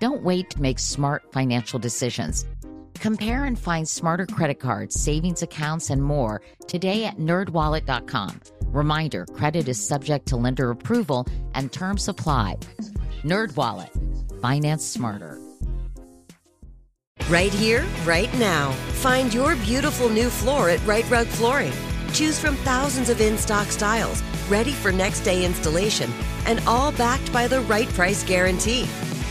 Don't wait to make smart financial decisions. Compare and find smarter credit cards, savings accounts, and more today at nerdwallet.com. Reminder credit is subject to lender approval and terms apply. NerdWallet, finance smarter. Right here, right now. Find your beautiful new floor at Rite Rug Flooring. Choose from thousands of in stock styles, ready for next day installation, and all backed by the right price guarantee.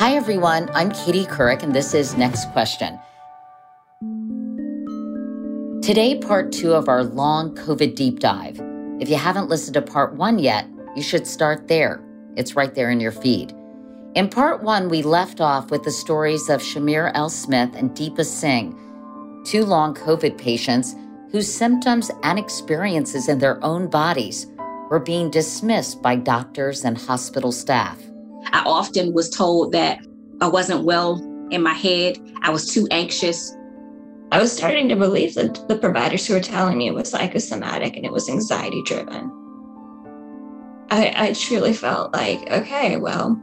Hi, everyone. I'm Katie Couric, and this is Next Question. Today, part two of our long COVID deep dive. If you haven't listened to part one yet, you should start there. It's right there in your feed. In part one, we left off with the stories of Chimere L. Smith and Deepa Singh, two long COVID patients whose symptoms and experiences in their own bodies were being dismissed by doctors and hospital staff. I often was told that I wasn't well in my head, I was too anxious, I was starting to believe that the providers who were telling me it was psychosomatic and it was anxiety driven. I, I truly felt like, okay, well,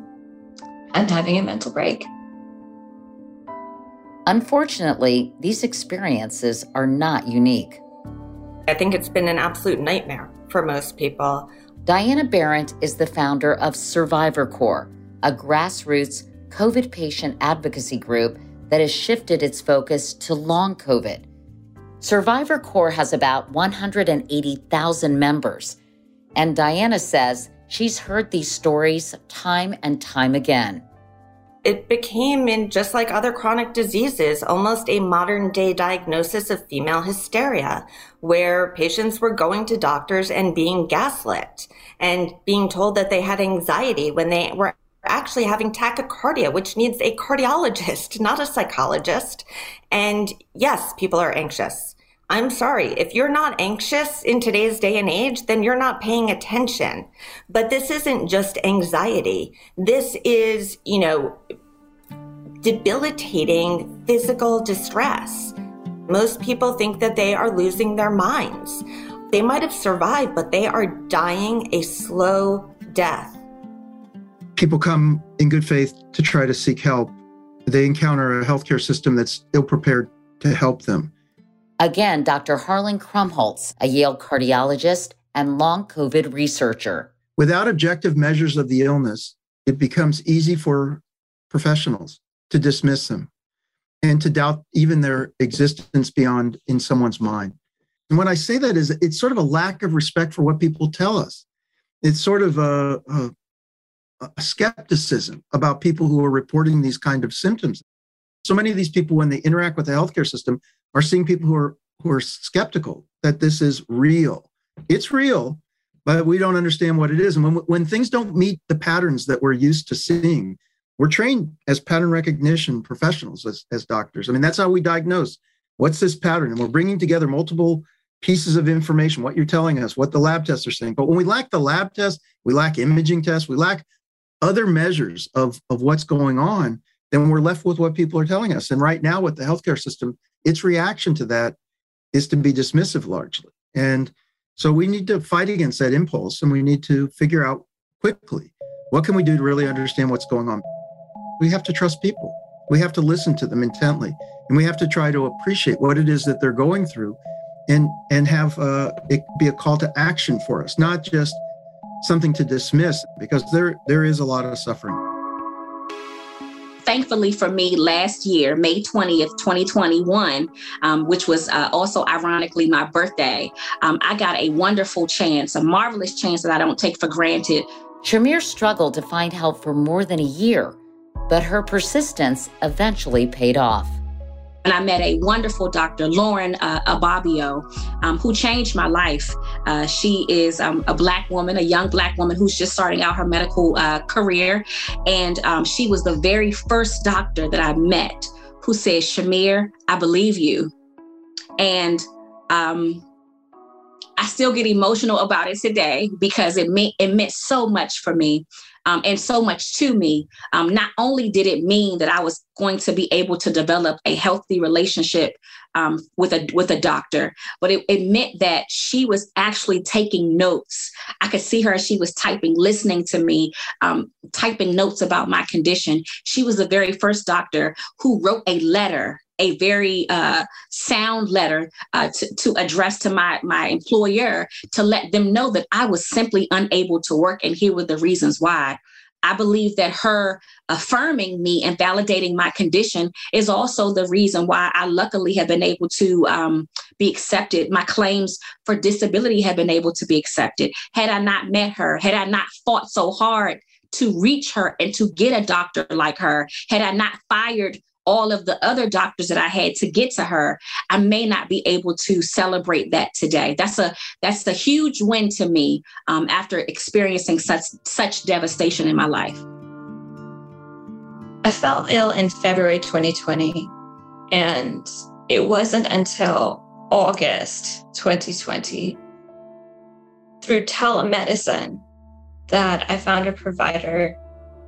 I'm having a mental break. Unfortunately, these experiences are not unique. I think it's been an absolute nightmare for most people. Diana Berrent is the founder of Survivor Corps, a grassroots COVID patient advocacy group that has shifted its focus to long COVID. Survivor Corps has about 180,000 members, and Diana says she's heard these stories time and time again. It became, in just like other chronic diseases, almost a modern day diagnosis of female hysteria, where patients were going to doctors and being gaslit and being told that they had anxiety when they were actually having tachycardia, which needs a cardiologist, not a psychologist. And yes, people are anxious. I'm sorry. If you're not anxious in today's day and age, then you're not paying attention. But this isn't just anxiety. This is, you know, debilitating physical distress. Most people think that they are losing their minds. They might have survived, but they are dying a slow death people come in good faith to try to seek help. They encounter a healthcare system that's ill prepared to help them. Again, Dr. Harlan Krumholz, a Yale cardiologist and long COVID researcher. Without objective measures of the illness, it becomes easy for professionals to dismiss them and to doubt even their existence beyond in someone's mind. And when I say that is it's sort of a lack of respect for what people tell us. It's sort of a, a a skepticism about people who are reporting these kind of symptoms. So many of these people, when they interact with the healthcare system, are seeing people who are who are skeptical that this is real. It's real, but we don't understand what it is. And when when things don't meet the patterns that we're used to seeing, we're trained as pattern recognition professionals, as, as doctors. I mean, that's how we diagnose. What's this pattern? And we're bringing together multiple pieces of information, what you're telling us, what the lab tests are saying. But when we lack the lab test, we lack imaging tests, we lack other measures of, of what's going on, then we're left with what people are telling us. And right now, with the healthcare system, its reaction to that is to be dismissive largely. And so we need to fight against that impulse and we need to figure out quickly What can we do to really understand what's going on? We have to trust people. We have to listen to them intently, and we have to try to appreciate what it is that they're going through, and and have uh, it be a call to action for us, not just something to dismiss, because there there is a lot of suffering thankfully for me, last year, May 20th, 2021, um, which was uh, also ironically my birthday, um, I got a wonderful chance, a marvelous chance that I don't take for granted. Chimere struggled to find help for more than a year, but her persistence eventually paid off and I met a wonderful Dr. Lauren uh, Ababio, um, who changed my life. Uh, she is um, a Black woman, a young Black woman who's just starting out her medical uh, career. And um, she was the very first doctor that I met who said, Chimere, I believe you. And um, I still get emotional about it today because it it meant so much for me um, and so much to me. Um, not only did it mean that I was going to be able to develop a healthy relationship um, with a with a doctor, but it, it meant that she was actually taking notes. I could see her as she was typing, listening to me, um, typing notes about my condition. She was the very first doctor who wrote a letter a very uh, sound letter uh, to, to address to my, my employer to let them know that I was simply unable to work. And here were the reasons why. I believe that her affirming me and validating my condition is also the reason why I luckily have been able to um, be accepted. My claims for disability have been able to be accepted. Had I not met her, had I not fought so hard to reach her and to get a doctor like her, had I not fired all of the other doctors that I had to get to her, I may not be able to celebrate that today. That's a that's a huge win to me um, after experiencing such such devastation in my life. I fell ill in February 2020, and it wasn't until August 2020 through telemedicine that I found a provider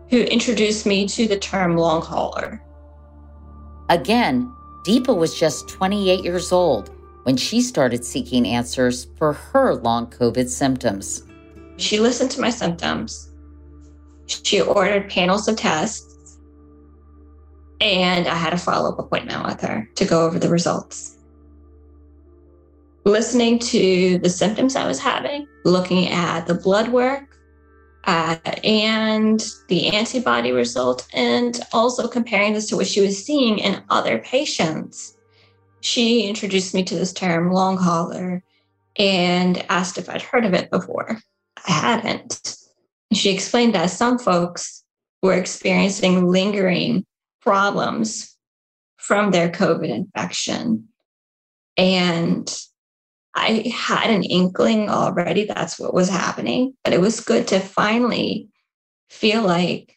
who introduced me to the term long hauler. Again, Deepa was just 28 years old when she started seeking answers for her long COVID symptoms. She listened to my symptoms. She ordered panels of tests, and I had a follow up appointment with her to go over the results. Listening to the symptoms I was having, looking at the blood work, uh, and the antibody result, and also comparing this to what she was seeing in other patients. She introduced me to this term long hauler and asked if I'd heard of it before. I hadn't. She explained that some folks were experiencing lingering problems from their COVID infection. And I had an inkling already that's what was happening, but it was good to finally feel like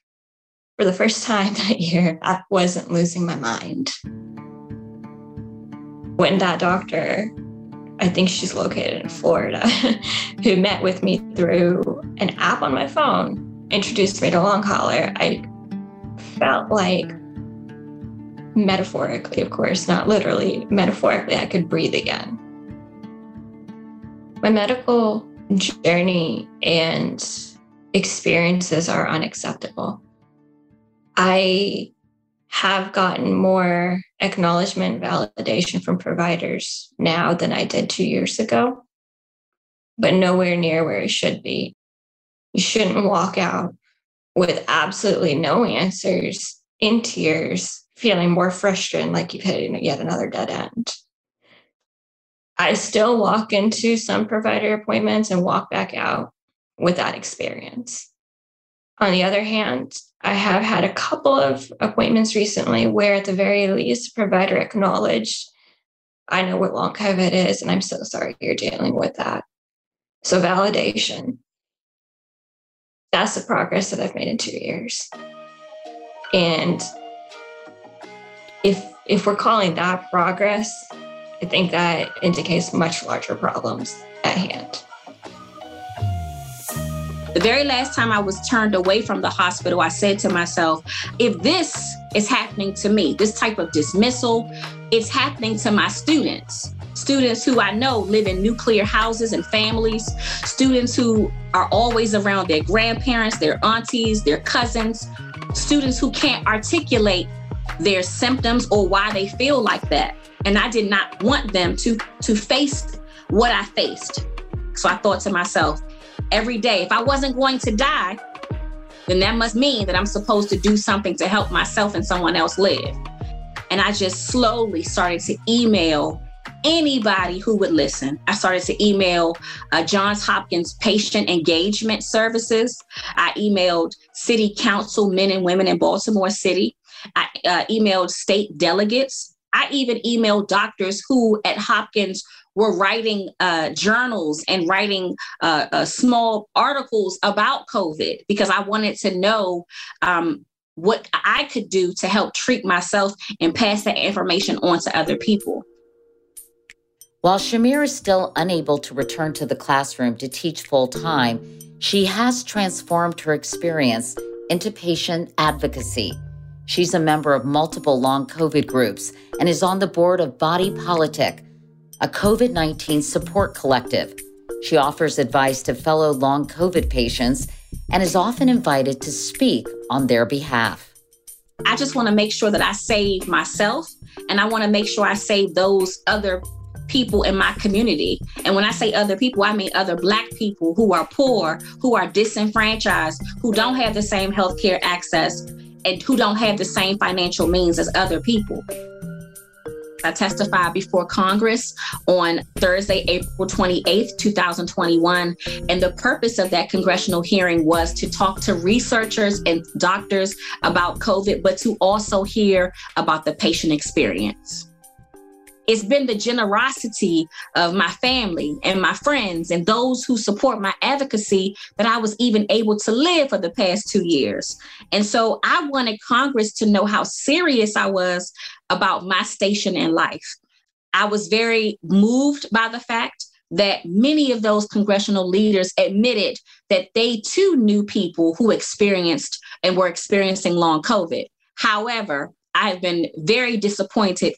for the first time that year, I wasn't losing my mind. When that doctor, I think she's located in Florida, who met with me through an app on my phone, introduced me to Long Hauler, I felt like metaphorically, of course, not literally, metaphorically, I could breathe again my medical journey and experiences are unacceptable. I have gotten more acknowledgement validation from providers now than I did two years ago, but nowhere near where it should be. You shouldn't walk out with absolutely no answers in tears, feeling more frustrated like you've hit yet another dead end. I still walk into some provider appointments and walk back out with that experience. On the other hand, I have had a couple of appointments recently where, at the very least, provider acknowledged, I know what long COVID is, and I'm so sorry you're dealing with that. So, validation. That's the progress that I've made in two years. And if if we're calling that progress, I think that indicates much larger problems at hand. The very last time I was turned away from the hospital, I said to myself, if this is happening to me, this type of dismissal, it's happening to my students. Students who I know live in nuclear houses and families, students who are always around their grandparents, their aunties, their cousins, students who can't articulate their symptoms or why they feel like that. And I did not want them to, to face what I faced. So I thought to myself, every day. If I wasn't going to die, then that must mean that I'm supposed to do something to help myself and someone else live. And I just slowly started to email anybody who would listen. I started to email uh, Johns Hopkins Patient Engagement Services. I emailed City Council men and women in Baltimore City. I uh, emailed state delegates. I even emailed doctors who at Hopkins were writing uh, journals and writing uh, uh, small articles about COVID because I wanted to know um, what I could do to help treat myself and pass that information on to other people. While Chimere is still unable to return to the classroom to teach full time, she has transformed her experience into patient advocacy. She's a member of multiple long COVID groups and is on the board of Body Politic, a COVID 19 support collective. She offers advice to fellow long COVID patients and is often invited to speak on their behalf. I just want to make sure that I save myself and I want to make sure I save those other people in my community. And when I say other people, I mean other Black people who are poor, who are disenfranchised, who don't have the same healthcare access, and who don't have the same financial means as other people. I testified before Congress on Thursday, April 28th, 2021. And the purpose of that congressional hearing was to talk to researchers and doctors about COVID, but to also hear about the patient experience. It's been the generosity of my family and my friends and those who support my advocacy that I was even able to live for the past two years. And so I wanted Congress to know how serious I was about my station in life. I was very moved by the fact that many of those congressional leaders admitted that they too knew people who experienced and were experiencing long COVID. However, I've been very disappointed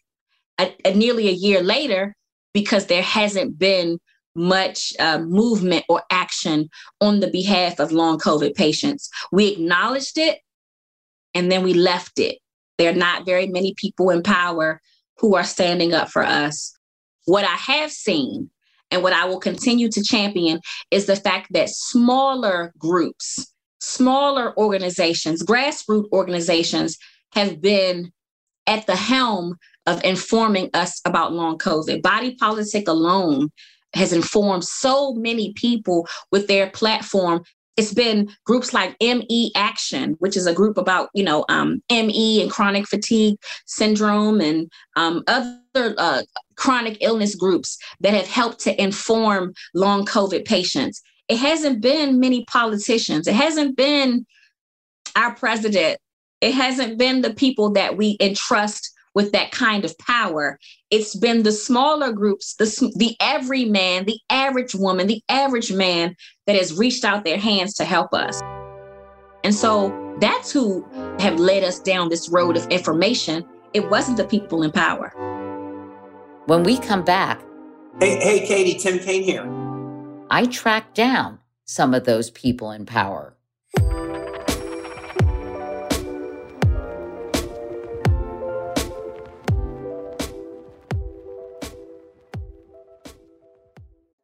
a, a nearly a year later because there hasn't been much uh, movement or action on the behalf of long COVID patients. We acknowledged it and then we left it. There are not very many people in power who are standing up for us. What I have seen and what I will continue to champion is the fact that smaller groups, smaller organizations, grassroots organizations have been at the helm of informing us about long COVID. Body politic alone has informed so many people with their platform. It's been groups like ME Action, which is a group about you know um, ME and chronic fatigue syndrome and um, other uh, chronic illness groups that have helped to inform long COVID patients. It hasn't been many politicians. It hasn't been our president. It hasn't been the people that we entrust with that kind of power. It's been the smaller groups, the, the everyman, the average woman, the average man that has reached out their hands to help us. And so that's who have led us down this road of information. It wasn't the people in power. When we come back, hey, hey, Katie, Tim Kaine here. I tracked down some of those people in power.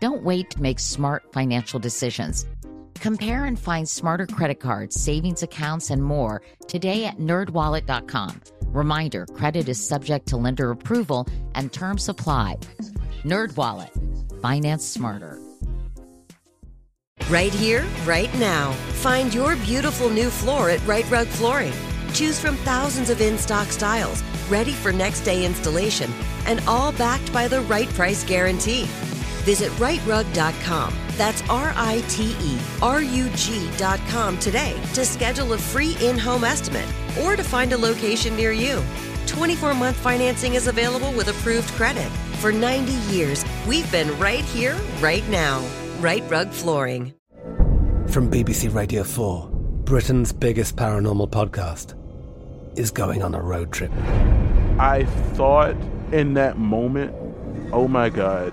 Don't wait to make smart financial decisions. Compare and find smarter credit cards, savings accounts, and more today at nerdwallet.com. Reminder credit is subject to lender approval and terms apply. NerdWallet, finance smarter. Right here, right now. Find your beautiful new floor at Rite Rug Flooring. Choose from thousands of in stock styles, ready for next day installation, and all backed by the right price guarantee. Visit riterug.com. That's R I T E R U G.com today to schedule a free in home estimate or to find a location near you. 24 month financing is available with approved credit. For 90 years, we've been right here, right now. Rite Rug Flooring. From BBC Radio 4, Britain's biggest paranormal podcast is going on a road trip. I thought in that moment, oh my God,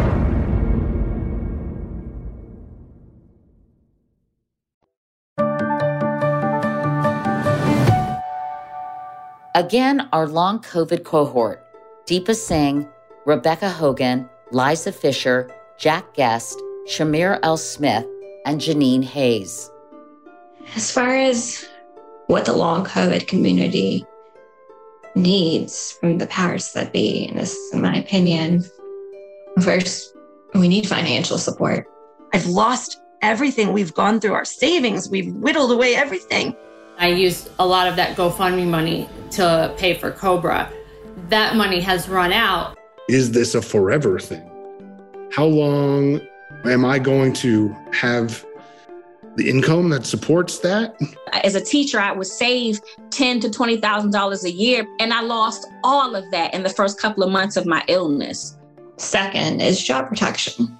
Again, our long COVID cohort Deepa Singh, Rebecca Hogan, Liza Fisher, Jack Guest, Chimere L. Smith, and Janine Hayes. As far as what the long COVID community needs from the powers that be, and this is in my opinion, first, we need financial support. I've lost everything. We've gone through our savings, we've whittled away everything. I used a lot of that GoFundMe money to pay for COBRA. That money has run out. Is this a forever thing? How long am I going to have the income that supports that? As a teacher, I would save ten to twenty thousand dollars a year, and I lost all of that in the first couple of months of my illness. Second is job protection.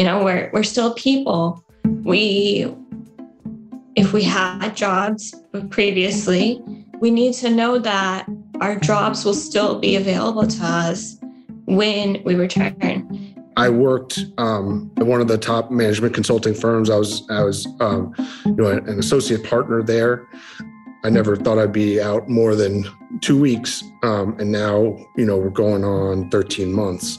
You know, we're we're still people. We if we had jobs previously, we need to know that our jobs will still be available to us when we return. I worked um, at one of the top management consulting firms. I was I was um, you know an associate partner there. I never thought I'd be out more than two weeks, um, and now you know we're going on 13 months.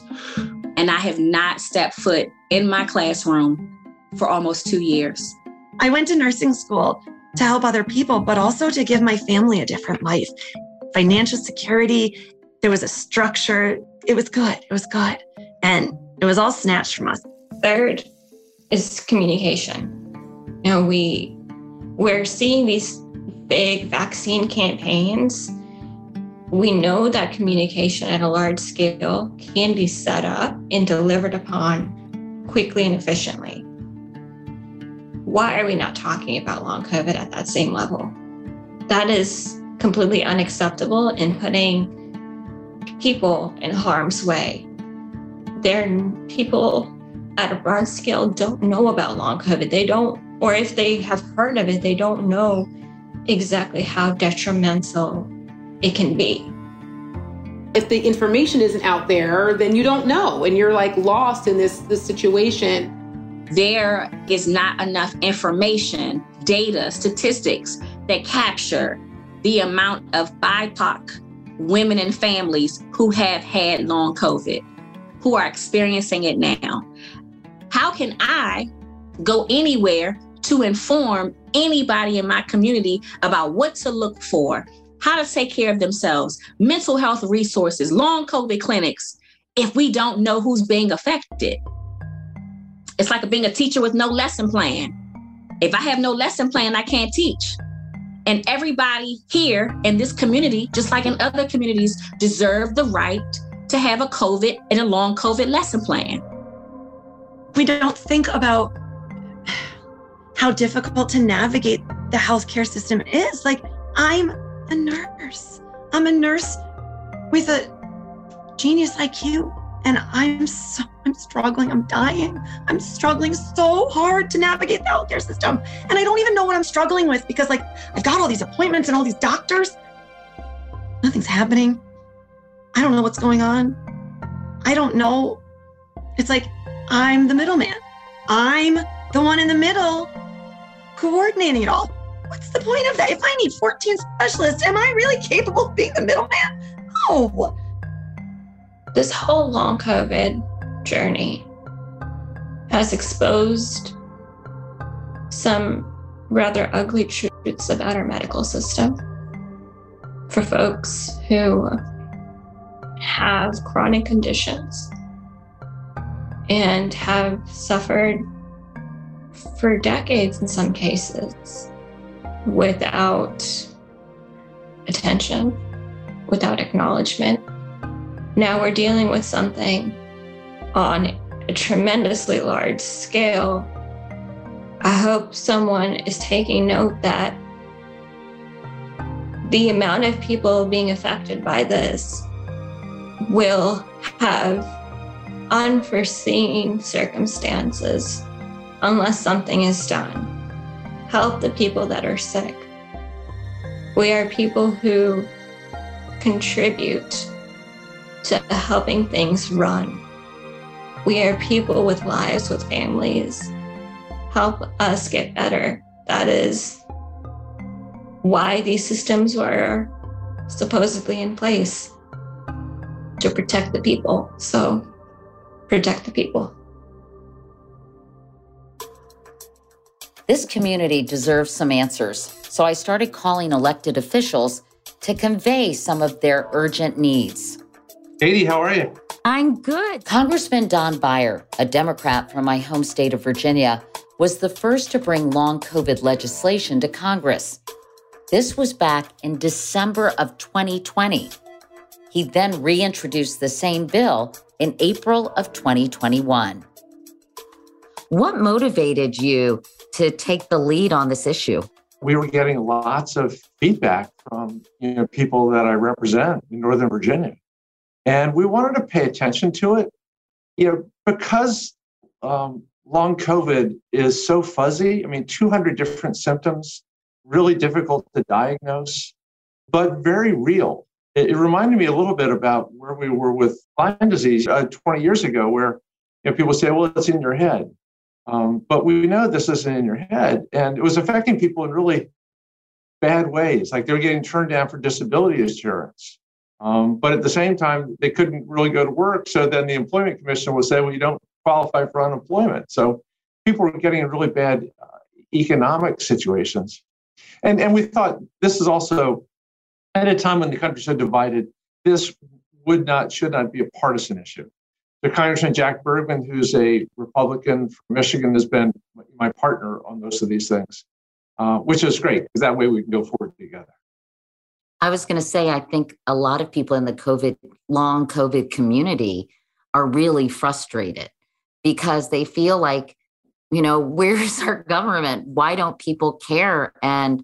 And I have not stepped foot in my classroom for almost two years. I went to nursing school to help other people, but also to give my family a different life. Financial security, there was a structure. It was good. It was good. And it was all snatched from us. Third is communication. You know, we we're seeing these big vaccine campaigns. We know that communication at a large scale can be set up and delivered upon quickly and efficiently. Why are we not talking about long COVID at that same level? That is completely unacceptable in putting people in harm's way. There people at a broad scale don't know about long COVID. They don't, or if they have heard of it, they don't know exactly how detrimental it can be. If the information isn't out there, then you don't know and you're like lost in this this situation there is not enough information, data, statistics that capture the amount of BIPOC women and families who have had long COVID, who are experiencing it now. How can I go anywhere to inform anybody in my community about what to look for, how to take care of themselves, mental health resources, long COVID clinics, if we don't know who's being affected? It's like being a teacher with no lesson plan. If I have no lesson plan, I can't teach. And everybody here in this community, just like in other communities, deserve the right to have a COVID and a long COVID lesson plan. We don't think about how difficult to navigate the healthcare system is. Like, I'm a nurse. I'm a nurse with a genius IQ, and I'm so I'm struggling. I'm dying. I'm struggling so hard to navigate the healthcare system. And I don't even know what I'm struggling with because, like, I've got all these appointments and all these doctors. Nothing's happening. I don't know what's going on. I don't know. It's like I'm the middleman. I'm the one in the middle coordinating it all. What's the point of that? If I need 14 specialists, am I really capable of being the middleman? No. This whole long COVID journey has exposed some rather ugly truths about our medical system for folks who have chronic conditions and have suffered for decades in some cases without attention, without acknowledgement. Now we're dealing with something on a tremendously large scale. I hope someone is taking note that the amount of people being affected by this will have unforeseen circumstances unless something is done. Help the people that are sick. We are people who contribute to helping things run. We are people with lives, with families. Help us get better. That is why these systems were supposedly in place to protect the people. So, protect the people. This community deserves some answers, so I started calling elected officials to convey some of their urgent needs. Katie, how are you? I'm good. Congressman Don Beyer, a Democrat from my home state of Virginia, was the first to bring long COVID legislation to Congress. This was back in December of 2020. He then reintroduced the same bill in April of 2021. What motivated you to take the lead on this issue? We were getting lots of feedback from you know, people that I represent in Northern Virginia. And we wanted to pay attention to it. You know, because um, long COVID is so fuzzy, I mean, 200 different symptoms, really difficult to diagnose, but very real. It, it reminded me a little bit about where we were with Lyme disease uh, 20 years ago, where you know, people say, well, it's in your head. Um, but we know this isn't in your head. And it was affecting people in really bad ways. Like they were getting turned down for disability insurance. Um, but at the same time, they couldn't really go to work. So then the employment commission would say, well, you don't qualify for unemployment. So people were getting in really bad uh, economic situations. And, and we thought this is also at a time when the country's so divided, this would not, should not be a partisan issue. The Congressman Jack Bergman, who's a Republican from Michigan, has been my partner on most of these things, uh, which is great because that way we can go forward together. I was going to say, I think a lot of people in the COVID, long COVID community are really frustrated because they feel like, you know, where's our government? Why don't people care? And,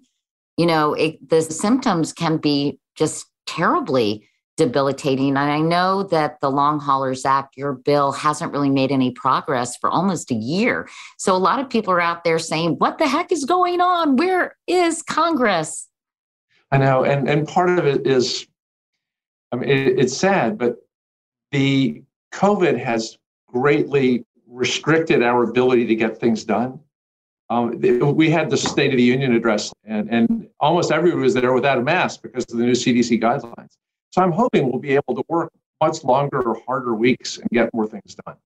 you know, it, the symptoms can be just terribly debilitating. And I know that the Long Haulers Act, your bill, hasn't really made any progress for almost a year. So a lot of people are out there saying, what the heck is going on? Where is Congress? I know. And, and part of it is, I mean, it, it's sad, but the COVID has greatly restricted our ability to get things done. Um, we had the State of the Union address, and, and almost everyone was there without a mask because of the new CDC guidelines. So I'm hoping we'll be able to work much longer or harder weeks and get more things done.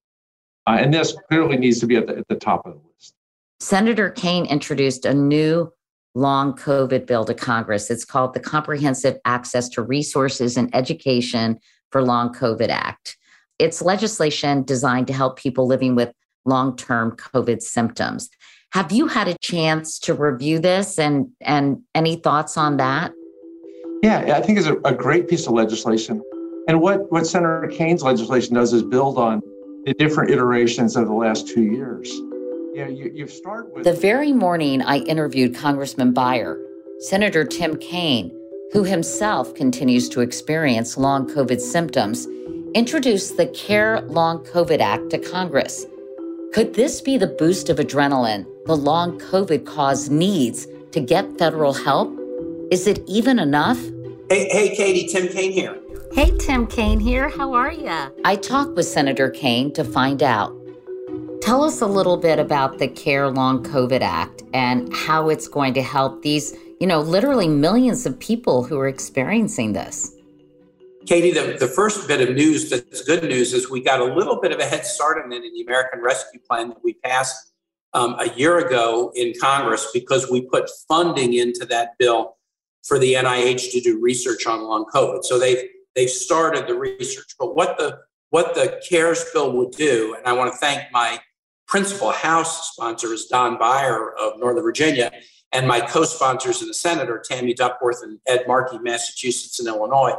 Uh, and this clearly needs to be at the, at the top of the list. Senator Kaine introduced a new long COVID bill to Congress. It's called the Comprehensive Access to Resources and Education for Long COVID Act. It's legislation designed to help people living with long term COVID symptoms. Have you had a chance to review this and, and any thoughts on that? Yeah, I think it's a, a great piece of legislation. And what, what Senator Kaine's legislation does is build on the different iterations of the last two years. Yeah, you, you start with the very morning I interviewed Congressman Beyer, Senator Tim Kaine, who himself continues to experience long COVID symptoms, introduced the CARE Long COVID Act to Congress. Could this be the boost of adrenaline the long COVID cause needs to get federal help? Is it even enough? Hey, hey, Katie, Tim Kaine here. Hey, Tim Kaine here. How are you? I talked with Senator Kaine to find out. Tell us a little bit about the CARE Long COVID Act and how it's going to help these, you know, literally millions of people who are experiencing this. Katie, the, the first bit of news that's good news is we got a little bit of a head start on it in the American Rescue Plan that we passed um, a year ago in Congress because we put funding into that bill for the NIH to do research on long COVID. So they've they've started the research. But what the what the CARES bill would do, and I want to thank my principal House sponsor is Don Beyer of Northern Virginia, and my co-sponsors in the Senate are Tammy Duckworth and Ed Markey, Massachusetts and Illinois.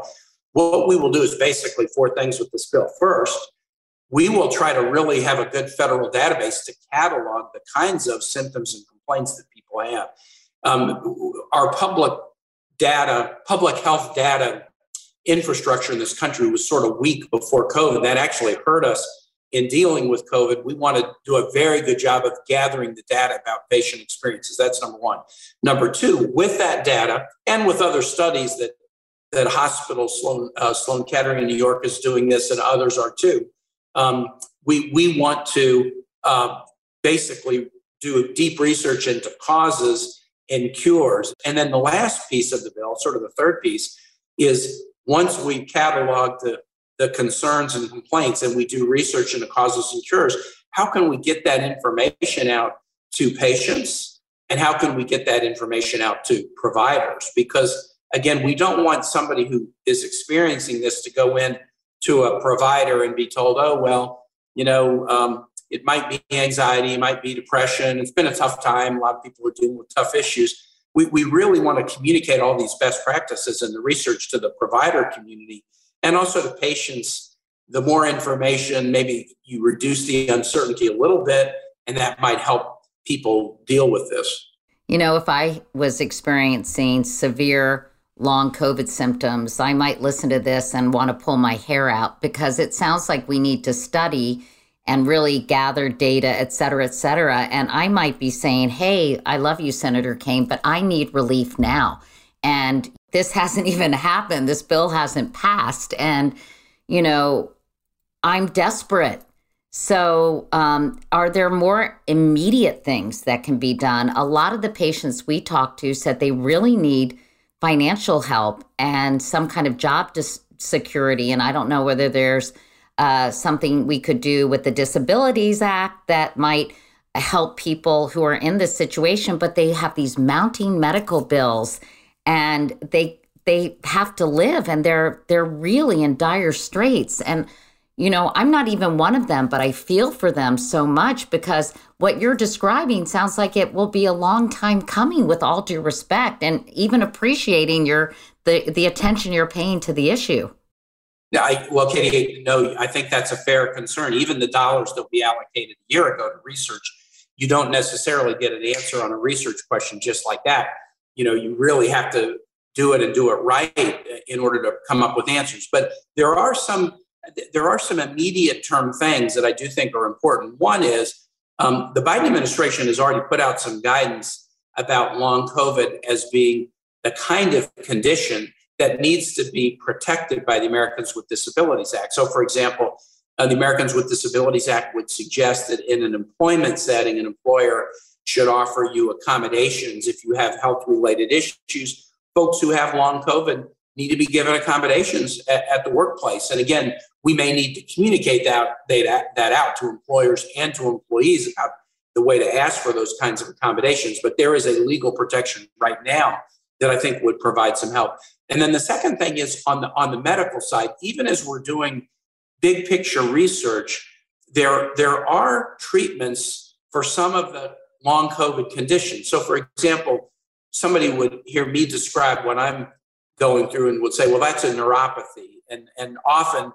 What we will do is basically four things with this bill. First, we will try to really have a good federal database to catalog the kinds of symptoms and complaints that people have. Um, our public data, public health data infrastructure in this country was sort of weak before COVID. That actually hurt us in dealing with COVID. We want to do a very good job of gathering the data about patient experiences. That's number one. Number two, with that data and with other studies that that hospital Sloan, uh, Sloan Kettering in New York is doing this, and others are too. Um, we we want to uh, basically do deep research into causes and cures, and then the last piece of the bill, sort of the third piece, is once we catalog the the concerns and complaints and we do research into causes and cures, how can we get that information out to patients and how can we get that information out to providers? Because again, we don't want somebody who is experiencing this to go in to a provider and be told, oh, well, you know, um, it might be anxiety, it might be depression. It's been a tough time. A lot of people are dealing with tough issues. We, we really want to communicate all these best practices and the research to the provider community and also the patients. The more information, maybe you reduce the uncertainty a little bit, and that might help people deal with this. You know, if I was experiencing severe long COVID symptoms, I might listen to this and want to pull my hair out because it sounds like we need to study and really gather data, et cetera, et cetera. And I might be saying, hey, I love you, Senator Kaine, but I need relief now. And this hasn't even happened. This bill hasn't passed. And, you know, I'm desperate. So, um, are there more immediate things that can be done? A lot of the patients we talked to said they really need financial help and some kind of job dis- security. And I don't know whether there's uh, something we could do with the Disabilities Act that might help people who are in this situation, but they have these mounting medical bills and they they have to live and they're they're really in dire straits and you know, I'm not even one of them, but I feel for them so much because what you're describing sounds like it will be a long time coming with all due respect and even appreciating your the the attention you're paying to the issue. Yeah, I, well, Katie, no, I think that's a fair concern. Even the dollars that we allocated a year ago to research, you don't necessarily get an answer on a research question just like that. You know, you really have to do it and do it right in order to come up with answers. But there are some there are some immediate term things that I do think are important. One is um, the Biden administration has already put out some guidance about long COVID as being the kind of condition that needs to be protected by the Americans with Disabilities Act. So, for example, uh, the Americans with Disabilities Act would suggest that in an employment setting, an employer should offer you accommodations if you have health related issues. Folks who have long COVID need to be given accommodations at, at, the workplace. And again, we may need to communicate that, that, that out to employers and to employees about the way to ask for those kinds of accommodations. But there is a legal protection right now that I think would provide some help. And then the second thing is on the on the medical side, even as we're doing big picture research, there, there are treatments for some of the long COVID conditions. So, for example, somebody would hear me describe what I'm going through and would say, well, that's a neuropathy. And, and often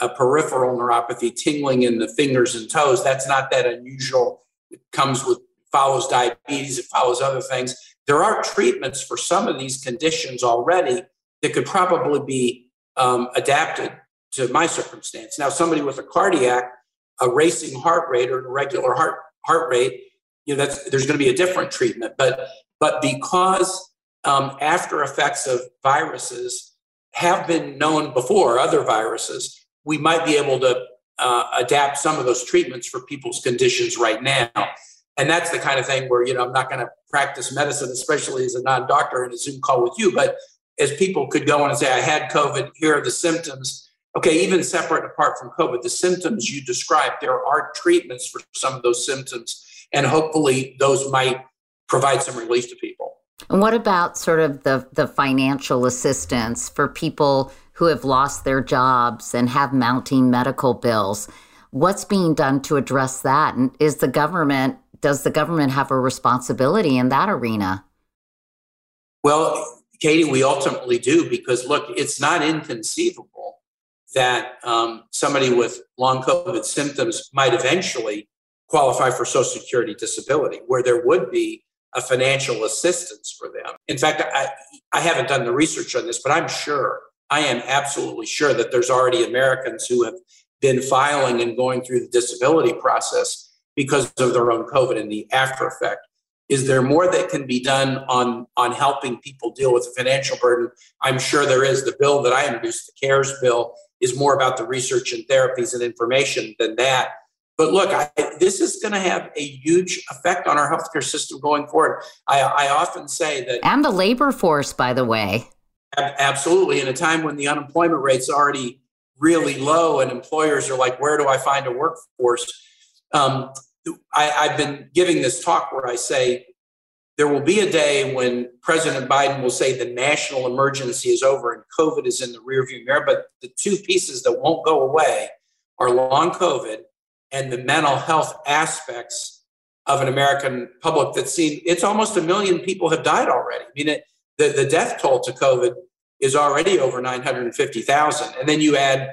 a peripheral neuropathy, tingling in the fingers and toes, that's not that unusual. It comes with, follows diabetes, it follows other things. There are treatments for some of these conditions already that could probably be um, adapted to my circumstance. Now, somebody with a cardiac, a racing heart rate or a regular heart heart rate, you know, that's there's going to be a different treatment. But but because um, after effects of viruses have been known before, other viruses, we might be able to uh, adapt some of those treatments for people's conditions right now. And that's the kind of thing where, you know, I'm not going to practice medicine, especially as a non doctor in a Zoom call with you, but as people could go on and say, I had COVID, here are the symptoms. Okay, even separate apart from COVID, the symptoms you described, there are treatments for some of those symptoms, and hopefully those might provide some relief to people. And what about sort of the, the financial assistance for people who have lost their jobs and have mounting medical bills? What's being done to address that? And is the government, does the government have a responsibility in that arena? Well, Katie, we ultimately do because look, it's not inconceivable that um, somebody with long COVID symptoms might eventually qualify for Social Security disability, where there would be a financial assistance for them. In fact, I, I haven't done the research on this, but I'm sure, I am absolutely sure that there's already Americans who have been filing and going through the disability process because of their own COVID and the after effect. Is there more that can be done on, on helping people deal with the financial burden? I'm sure there is. The bill that I introduced, the CARES bill, is more about the research and therapies and information than that. But look, I, this is going to have a huge effect on our healthcare system going forward. I, I often say that. And the labor force, by the way. Absolutely. In a time when the unemployment rate's already really low and employers are like, where do I find a workforce? Um, I, I've been giving this talk where I say there will be a day when President Biden will say the national emergency is over and COVID is in the rearview mirror. But the two pieces that won't go away are long COVID and the mental health aspects of an American public that's seen it's almost a million people have died already. I mean, it, the, the death toll to COVID is already over 950,000. And then you add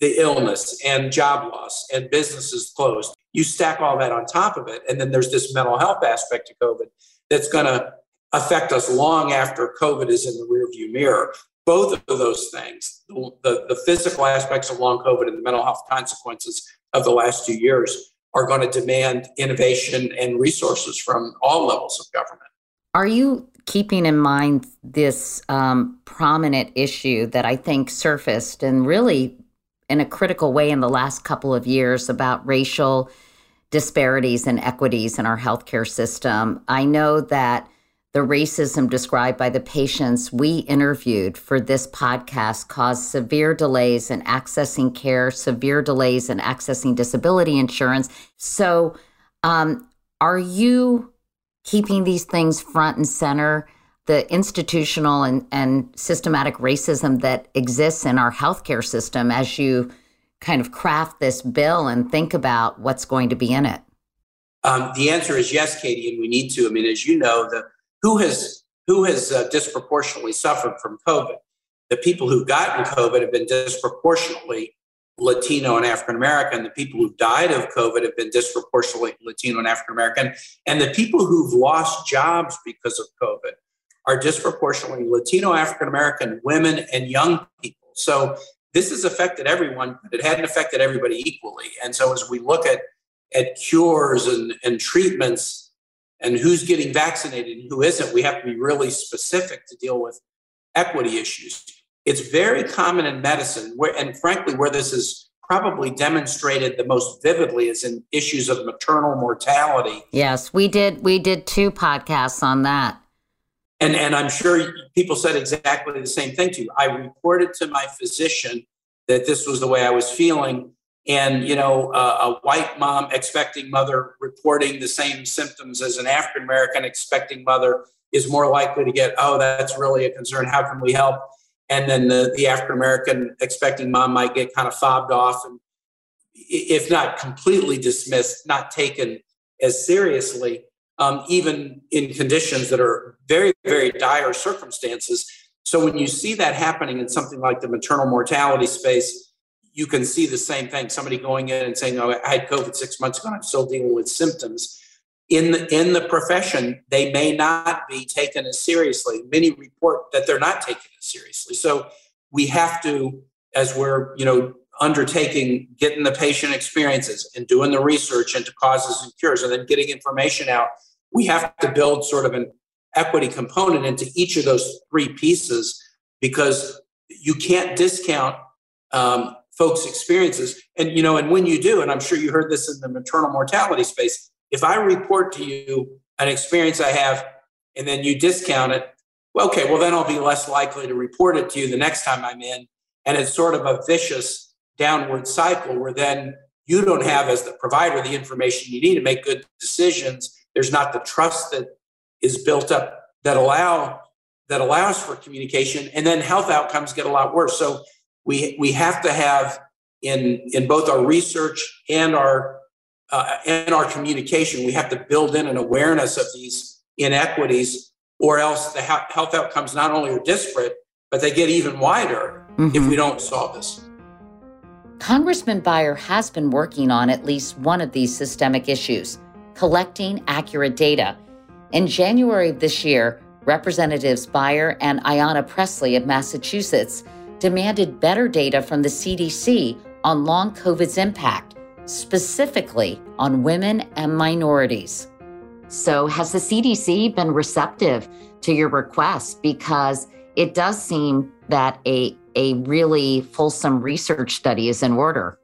the illness and job loss and businesses closed. You stack all that on top of it. And then there's this mental health aspect to COVID that's going to affect us long after COVID is in the rearview mirror. Both of those things, the, the, the physical aspects of long COVID and the mental health consequences, of the last two years are going to demand innovation and resources from all levels of government. Are you keeping in mind this um, prominent issue that I think surfaced and really in a critical way in the last couple of years about racial disparities and equities in our healthcare system? I know that the racism described by the patients we interviewed for this podcast caused severe delays in accessing care, severe delays in accessing disability insurance. So, um, are you keeping these things front and center? The institutional and, and systematic racism that exists in our healthcare system as you kind of craft this bill and think about what's going to be in it? Um, the answer is yes, Katie, and we need to. I mean, as you know, the who has who has uh, disproportionately suffered from COVID? The people who've gotten COVID have been disproportionately Latino and African American. The people who died of COVID have been disproportionately Latino and African American. And the people who've lost jobs because of COVID are disproportionately Latino, African American, women, and young people. So this has affected everyone, but it hadn't affected everybody equally. And so as we look at, at cures and, and treatments, and who's getting vaccinated and who isn't. We have to be really specific to deal with equity issues. It's very common in medicine, where, and frankly, where this is probably demonstrated the most vividly is in issues of maternal mortality. Yes, we did. We did two podcasts on that. And, and I'm sure people said exactly the same thing to you. I reported to my physician that this was the way I was feeling and you know a white mom expecting mother reporting the same symptoms as an african american expecting mother is more likely to get oh that's really a concern. How can we help? And then the, the african american expecting mom might get kind of fobbed off and if not completely dismissed not taken as seriously um, even in conditions that are very very dire circumstances. So when you see that happening in something like the maternal mortality space you can see the same thing. Somebody going in and saying, "Oh, I had COVID six months ago, and I'm still dealing with symptoms." In the in the profession, they may not be taken as seriously. Many report that they're not taken as seriously. So we have to, as we're you know undertaking getting the patient experiences and doing the research into causes and cures, and then getting information out, we have to build sort of an equity component into each of those three pieces because you can't discount um, folks' experiences. And you know, and when you do, and I'm sure you heard this in the maternal mortality space, if I report to you an experience I have and then you discount it, well, okay, well, then I'll be less likely to report it to you the next time I'm in. And it's sort of a vicious downward cycle where then you don't have, as the provider, the information you need to make good decisions. There's not the trust that is built up that allow that allows for communication, and then health outcomes get a lot worse. So we we have to have in in both our research and our uh, and our communication, we have to build in an awareness of these inequities, or else the health outcomes not only are disparate, but they get even wider mm-hmm. if we don't solve this. Congressman Beyer has been working on at least one of these systemic issues, collecting accurate data. In January of this year, Representatives Beyer and Ayanna Pressley of Massachusetts demanded better data from the CDC on long COVID's impact, specifically on women and minorities. So, has the CDC been receptive to your request? Because it does seem that a, a really fulsome research study is in order.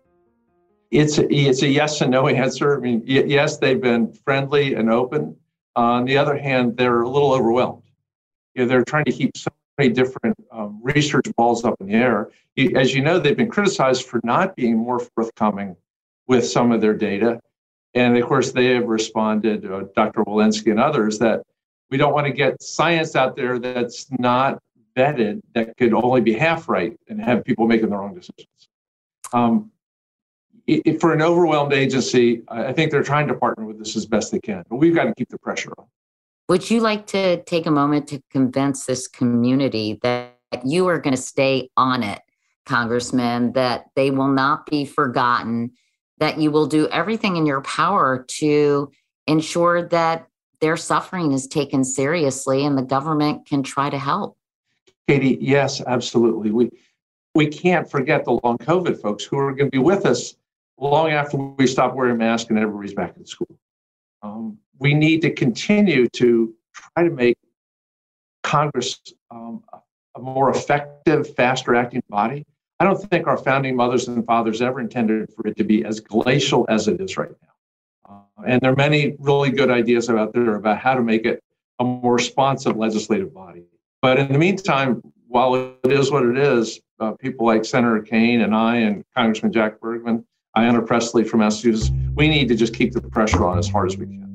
It's a, it's a yes and no answer. I mean, y- yes, they've been friendly and open. Uh, on the other hand, they're a little overwhelmed. You know, they're trying to keep so many different um, research balls up in the air. As you know, they've been criticized for not being more forthcoming with some of their data. And of course, they have responded, uh, Dr. Walensky and others, that we don't want to get science out there that's not vetted, that could only be half right and have people making the wrong decisions. Um, it, for an overwhelmed agency, I think they're trying to partner with this as best they can, but we've got to keep the pressure on. Would you like to take a moment to convince this community that you are going to stay on it, Congressman, that they will not be forgotten, that you will do everything in your power to ensure that their suffering is taken seriously and the government can try to help? Katie, yes, absolutely. We we can't forget the long COVID folks who are going to be with us long after we stop wearing masks and everybody's back in school. Um, we need to continue to try to make Congress um, a more effective, faster acting body. I don't think our founding mothers and fathers ever intended for it to be as glacial as it is right now. Uh, and there are many really good ideas out there about how to make it a more responsive legislative body. But in the meantime, while it is what it is, uh, people like Senator Kaine and I and Congressman Jack Bergman, Ayanna Pressley from Massachusetts, we need to just keep the pressure on as hard as we can.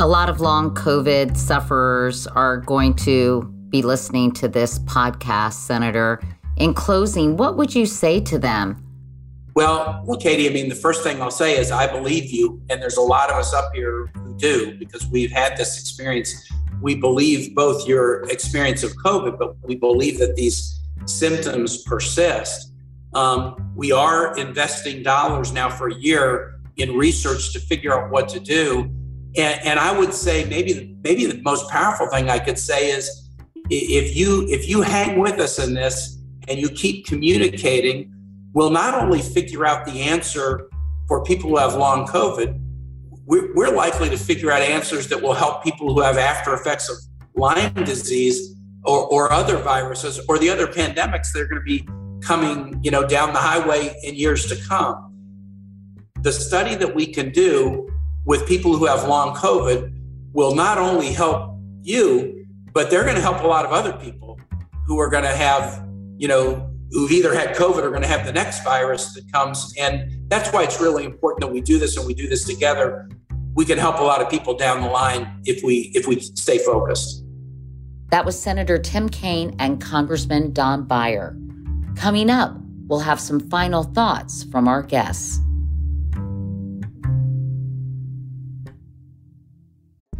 A lot of long COVID sufferers are going to be listening to this podcast, Senator. In closing, what would you say to them? Well, well, Katie, I mean, the first thing I'll say is I believe you, and there's a lot of us up here who do because we've had this experience. We believe both your experience of COVID, but we believe that these symptoms persist. Um, we are investing dollars now for a year in research to figure out what to do. And, and I would say maybe maybe the most powerful thing I could say is if you if you hang with us in this and you keep communicating, we'll not only figure out the answer for people who have long COVID, we're, we're likely to figure out answers that will help people who have after effects of Lyme disease or, or other viruses or the other pandemics that are going to be coming, you know, down the highway in years to come. The study that we can do with people who have long COVID will not only help you, but they're going to help a lot of other people who are going to have, you know, who've either had COVID or going to have the next virus that comes. And that's why it's really important that we do this and we do this together. We can help a lot of people down the line if we if we stay focused. That was Senator Tim Kaine and Congressman Don Beyer. Coming up, we'll have some final thoughts from our guests.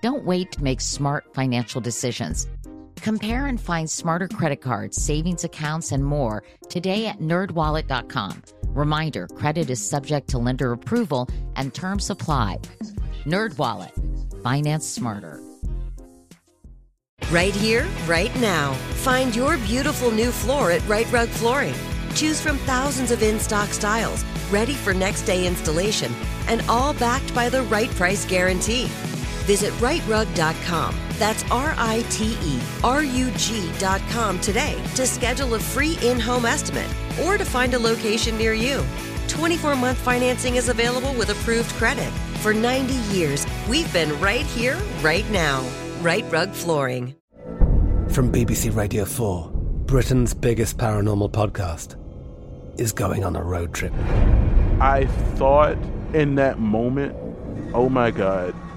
Don't wait to make smart financial decisions. Compare and find smarter credit cards, savings accounts, and more today at nerdwallet.com. Reminder credit is subject to lender approval and terms apply. NerdWallet, finance smarter. Right here, right now. Find your beautiful new floor at Rite Rug Flooring. Choose from thousands of in stock styles, ready for next day installation, and all backed by the right price guarantee. Visit riterug.com. That's R I T E R U G.com today to schedule a free in home estimate or to find a location near you. 24 month financing is available with approved credit. For 90 years, we've been right here, right now. Rite Rug Flooring. From BBC Radio 4, Britain's biggest paranormal podcast is going on a road trip. I thought in that moment, oh my God,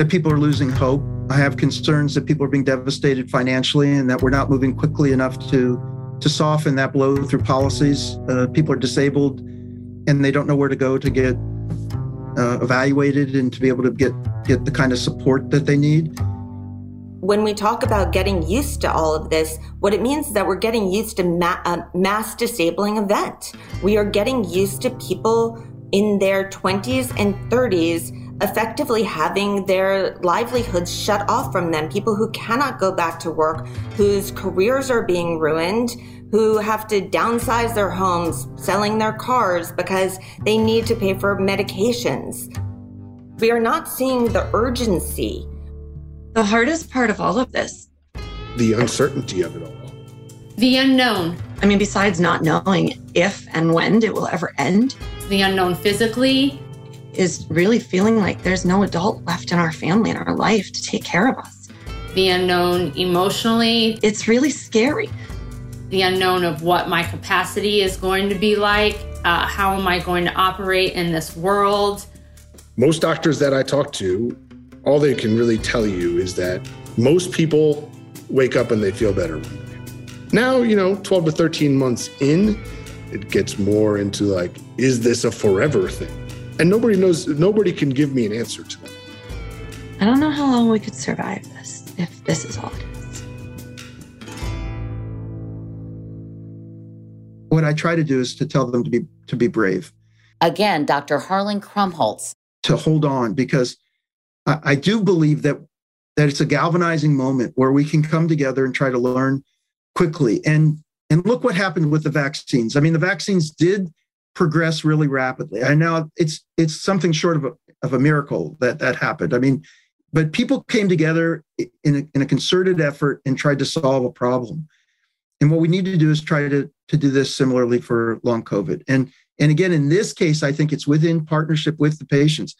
that people are losing hope. I have concerns that people are being devastated financially and that we're not moving quickly enough to to soften that blow through policies. Uh, people are disabled and they don't know where to go to get uh, evaluated and to be able to get get the kind of support that they need. When we talk about getting used to all of this, what it means is that we're getting used to ma- a mass disabling event. We are getting used to people in their 20s and 30s effectively having their livelihoods shut off from them. People who cannot go back to work, whose careers are being ruined, who have to downsize their homes, selling their cars because they need to pay for medications. We are not seeing the urgency. The hardest part of all of this The uncertainty of it all. The unknown. I mean, besides not knowing if and when it will ever end, The unknown physically. Is really feeling like there's no adult left in our family in our life to take care of us. The unknown emotionally. It's really scary. The unknown of what my capacity is going to be like. Uh, how am I going to operate in this world? Most doctors that I talk to, all they can really tell you is that most people wake up and they feel better. Now, you know, 12 to 13 months in, it gets more into like, is this a forever thing? And nobody knows, nobody can give me an answer to that. I don't know how long we could survive this if this is all it is. What I try to do is to tell them to be to be brave, Again, Dr. Harlan Krumholz. to hold on, because I, I do believe that that it's a galvanizing moment where we can come together and try to learn quickly. And and look what happened with the vaccines. I mean, the vaccines did progress really rapidly. I know it's it's something short of a, of a miracle that that happened. I mean, but people came together in a, in a concerted effort and tried to solve a problem. And what we need to do is try to to do this similarly for long COVID. And and again, in this case, I think it's within partnership with the patients.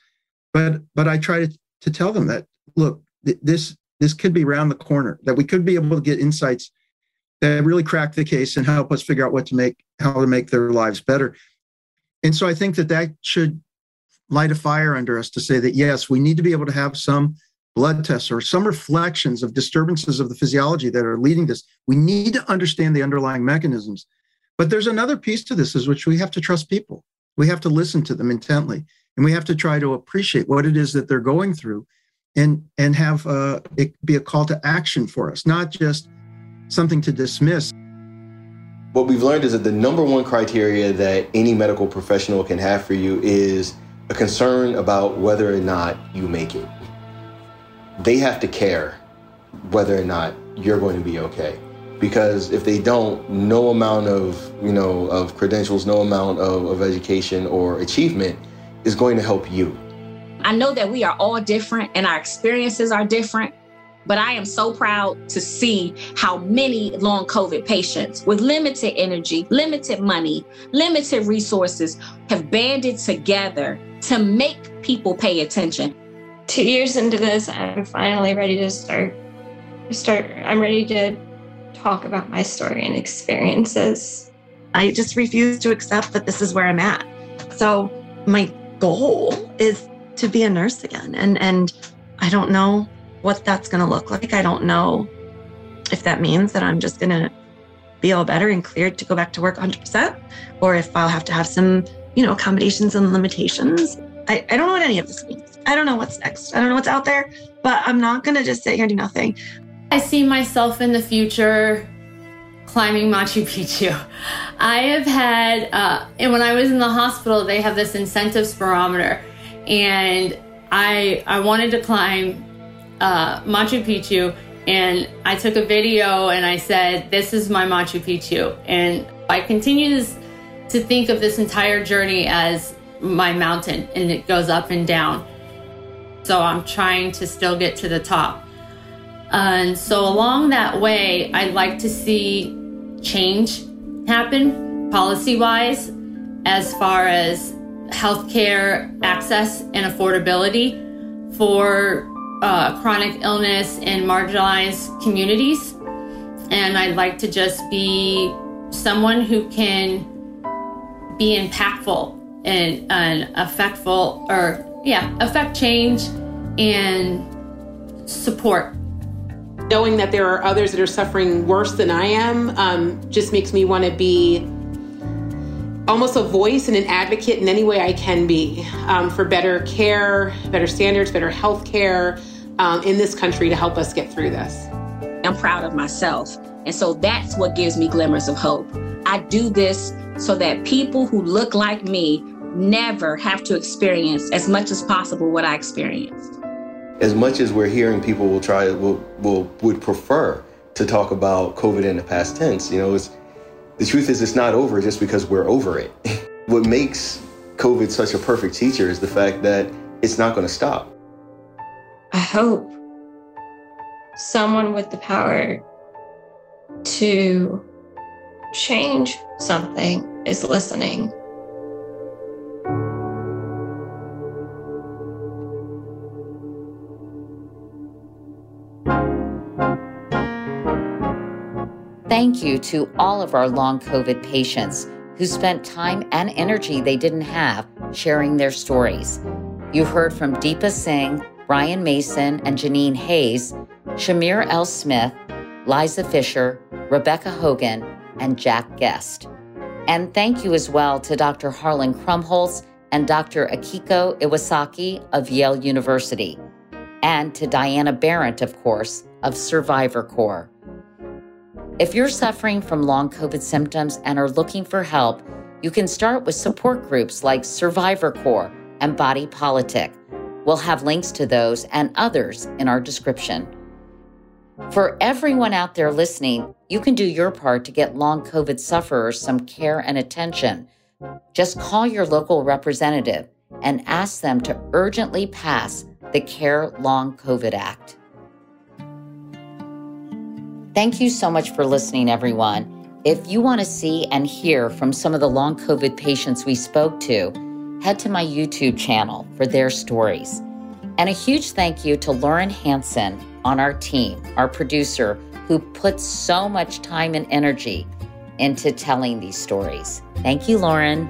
But but I try to to tell them that look, th- this this could be around the corner. That we could be able to get insights that really crack the case and help us figure out what to make how to make their lives better. And so I think that that should light a fire under us to say that yes, we need to be able to have some blood tests or some reflections of disturbances of the physiology that are leading this. We need to understand the underlying mechanisms. But there's another piece to this, is which we have to trust people. We have to listen to them intently, and we have to try to appreciate what it is that they're going through, and and have uh, it be a call to action for us, not just something to dismiss. What we've learned is that the number one criteria that any medical professional can have for you is a concern about whether or not you make it. They have to care whether or not you're going to be okay. Because if they don't, no amount of, you know, of credentials, no amount of, of education or achievement is going to help you. I know that we are all different and our experiences are different, but I am so proud to see how many long COVID patients with limited energy, limited money, limited resources have banded together to make people pay attention. Two years into this, I'm finally ready to start. Start. I'm ready to talk about my story and experiences. I just refuse to accept that this is where I'm at. So my goal is to be a nurse again. And and I don't know what that's going to look like. I don't know if that means that I'm just going to be all better and cleared to go back to work 100%, or if I'll have to have some, you know, accommodations and limitations. I, I don't know what any of this means. I don't know what's next. I don't know what's out there, but I'm not going to just sit here and do nothing. I see myself in the future climbing Machu Picchu. I have had, uh, and when I was in the hospital, they have this incentive spirometer, and I I wanted to climb uh, Machu Picchu, and I took a video and I said, "This is my Machu Picchu," and I continue to think of this entire journey as my mountain, and it goes up and down. So I'm trying to still get to the top. And so along that way, I'd like to see change happen policy wise as far as healthcare access and affordability for uh, chronic illness in marginalized communities. And I'd like to just be someone who can be impactful and, and effectful or, yeah, affect change and support knowing that there are others that are suffering worse than I am um, just makes me want to be almost a voice and an advocate in any way I can be um, for better care, better standards, better health care um, in this country to help us get through this. I'm proud of myself. And so that's what gives me glimmers of hope. I do this so that people who look like me never have to experience as much as possible what I experienced as much as we're hearing people will try will will would prefer to talk about COVID in the past tense, you know, it's the truth is it's not over just because we're over it. what makes COVID such a perfect teacher is the fact that it's not going to stop. I hope someone with the power to change something is listening Thank you to all of our long COVID patients who spent time and energy they didn't have sharing their stories. You heard from Deepa Singh, Brian Mason, and Janine Hayes, Chimere L. Smith, Liza Fisher, Rebecca Hogan, and Jack Guest. And thank you as well to Dr. Harlan Krumholz and Dr. Akiko Iwasaki of Yale University, and to Diana Berrent, of course, of Survivor Corps. If you're suffering from long COVID symptoms and are looking for help, you can start with support groups like Survivor Corps and Body Politic. We'll have links to those and others in our description. For everyone out there listening, you can do your part to get long COVID sufferers some care and attention. Just call your local representative and ask them to urgently pass the Care Long COVID Act. Thank you so much for listening, everyone. If you want to see and hear from some of the long COVID patients we spoke to, head to my YouTube channel for their stories. And a huge thank you to Lauren Hanson on our team, our producer, who puts so much time and energy into telling these stories. Thank you, Lauren.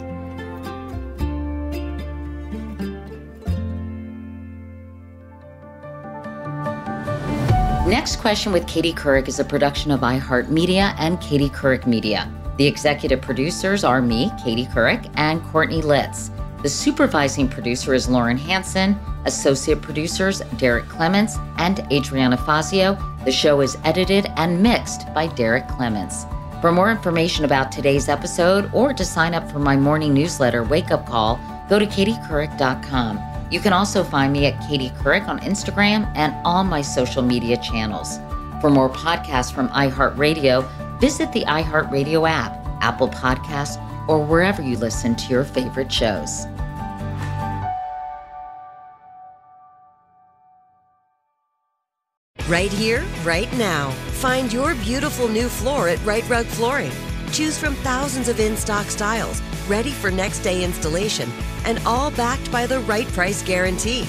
Next Question with Katie Couric is a production of iHeartMedia and Katie Couric Media. The executive producers are me, Katie Couric, and Courtney Litz. The supervising producer is Lauren Hanson, associate producers Derek Clements and Adriana Fazio. The show is edited and mixed by Derek Clements. For more information about today's episode or to sign up for my morning newsletter, Wake Up Call, go to katiecouric.com. You can also find me at Katie Couric on Instagram and all my social media channels. For more podcasts from iHeartRadio, visit the iHeartRadio app, Apple Podcasts, or wherever you listen to your favorite shows. Right here, right now. Find your beautiful new floor at Rite Rug Flooring. Choose from thousands of in stock styles, ready for next day installation, and all backed by the right price guarantee.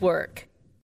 work.